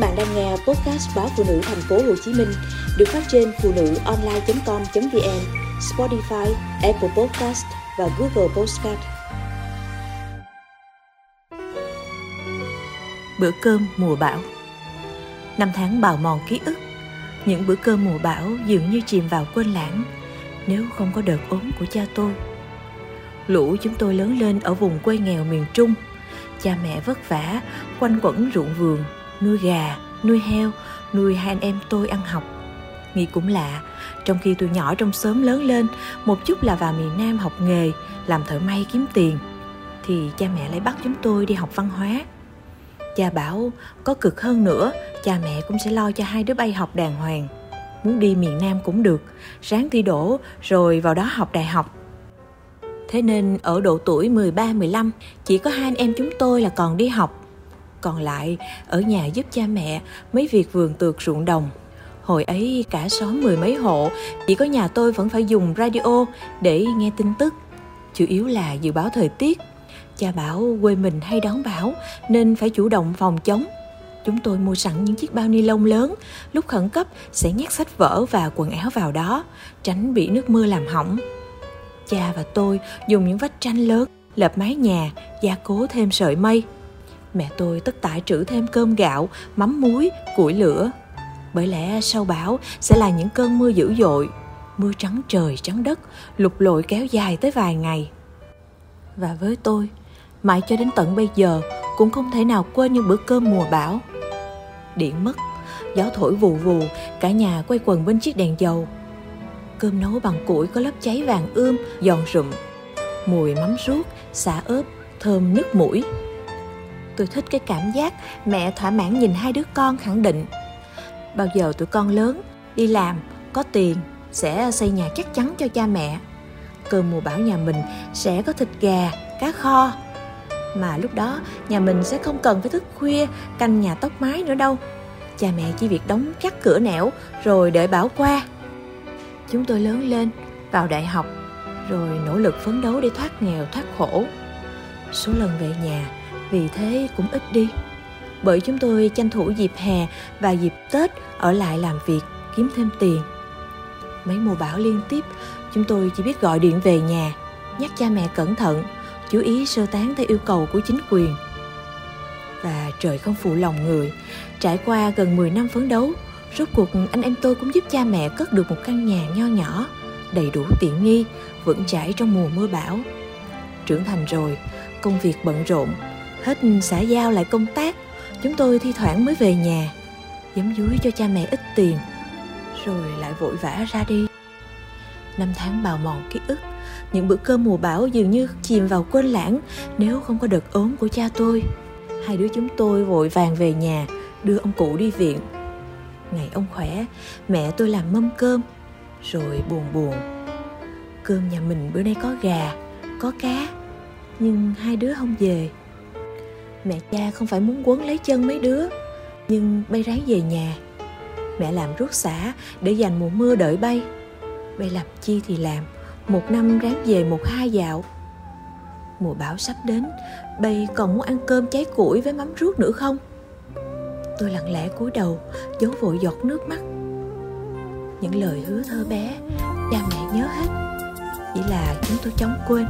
bạn đang nghe podcast báo phụ nữ thành phố Hồ Chí Minh được phát trên phụ nữ online.com.vn, Spotify, Apple Podcast và Google Podcast. Bữa cơm mùa bão Năm tháng bào mòn ký ức Những bữa cơm mùa bão dường như chìm vào quên lãng Nếu không có đợt ốm của cha tôi Lũ chúng tôi lớn lên ở vùng quê nghèo miền Trung Cha mẹ vất vả, quanh quẩn ruộng vườn nuôi gà, nuôi heo, nuôi hai anh em tôi ăn học. Nghĩ cũng lạ, trong khi tôi nhỏ trong sớm lớn lên, một chút là vào miền Nam học nghề, làm thợ may kiếm tiền, thì cha mẹ lại bắt chúng tôi đi học văn hóa. Cha bảo có cực hơn nữa, cha mẹ cũng sẽ lo cho hai đứa bay học đàng hoàng. Muốn đi miền Nam cũng được, ráng thi đổ rồi vào đó học đại học. Thế nên ở độ tuổi 13-15, chỉ có hai anh em chúng tôi là còn đi học còn lại ở nhà giúp cha mẹ mấy việc vườn tược ruộng đồng. Hồi ấy cả xóm mười mấy hộ, chỉ có nhà tôi vẫn phải dùng radio để nghe tin tức. Chủ yếu là dự báo thời tiết. Cha bảo quê mình hay đón bão nên phải chủ động phòng chống. Chúng tôi mua sẵn những chiếc bao ni lông lớn, lúc khẩn cấp sẽ nhét sách vở và quần áo vào đó, tránh bị nước mưa làm hỏng. Cha và tôi dùng những vách tranh lớn, lợp mái nhà, gia cố thêm sợi mây, mẹ tôi tất tải trữ thêm cơm gạo, mắm muối, củi lửa. Bởi lẽ sau bão sẽ là những cơn mưa dữ dội, mưa trắng trời trắng đất, lục lội kéo dài tới vài ngày. Và với tôi, mãi cho đến tận bây giờ cũng không thể nào quên những bữa cơm mùa bão. Điện mất, gió thổi vù vù, cả nhà quay quần bên chiếc đèn dầu. Cơm nấu bằng củi có lớp cháy vàng ươm, giòn rụm. Mùi mắm ruốc, xả ớt, thơm nức mũi tôi thích cái cảm giác mẹ thỏa mãn nhìn hai đứa con khẳng định. Bao giờ tụi con lớn, đi làm, có tiền, sẽ xây nhà chắc chắn cho cha mẹ. Cơm mùa bão nhà mình sẽ có thịt gà, cá kho. Mà lúc đó, nhà mình sẽ không cần phải thức khuya, canh nhà tóc mái nữa đâu. Cha mẹ chỉ việc đóng chắc cửa nẻo, rồi đợi bão qua. Chúng tôi lớn lên, vào đại học, rồi nỗ lực phấn đấu để thoát nghèo, thoát khổ số lần về nhà. Vì thế cũng ít đi. Bởi chúng tôi tranh thủ dịp hè và dịp tết ở lại làm việc, kiếm thêm tiền. Mấy mùa bão liên tiếp, chúng tôi chỉ biết gọi điện về nhà, nhắc cha mẹ cẩn thận, chú ý sơ tán theo yêu cầu của chính quyền. Và trời không phụ lòng người, trải qua gần 10 năm phấn đấu, rốt cuộc anh em tôi cũng giúp cha mẹ cất được một căn nhà nho nhỏ, đầy đủ tiện nghi, vững chãi trong mùa mưa bão trưởng thành rồi, công việc bận rộn, Hết xã giao lại công tác, Chúng tôi thi thoảng mới về nhà, Giấm dúi cho cha mẹ ít tiền, Rồi lại vội vã ra đi. Năm tháng bào mòn ký ức, Những bữa cơm mùa bão dường như chìm vào quên lãng Nếu không có đợt ốm của cha tôi. Hai đứa chúng tôi vội vàng về nhà, Đưa ông cụ đi viện. Ngày ông khỏe, Mẹ tôi làm mâm cơm, Rồi buồn buồn. Cơm nhà mình bữa nay có gà, Có cá nhưng hai đứa không về. Mẹ cha không phải muốn quấn lấy chân mấy đứa, nhưng bay ráng về nhà. Mẹ làm rút xả để dành mùa mưa đợi bay. Bay làm chi thì làm, một năm ráng về một hai dạo. Mùa bão sắp đến, bay còn muốn ăn cơm cháy củi với mắm ruốc nữa không? Tôi lặng lẽ cúi đầu giấu vội giọt nước mắt. Những lời hứa thơ bé, cha mẹ nhớ hết. Chỉ là chúng tôi chóng quên.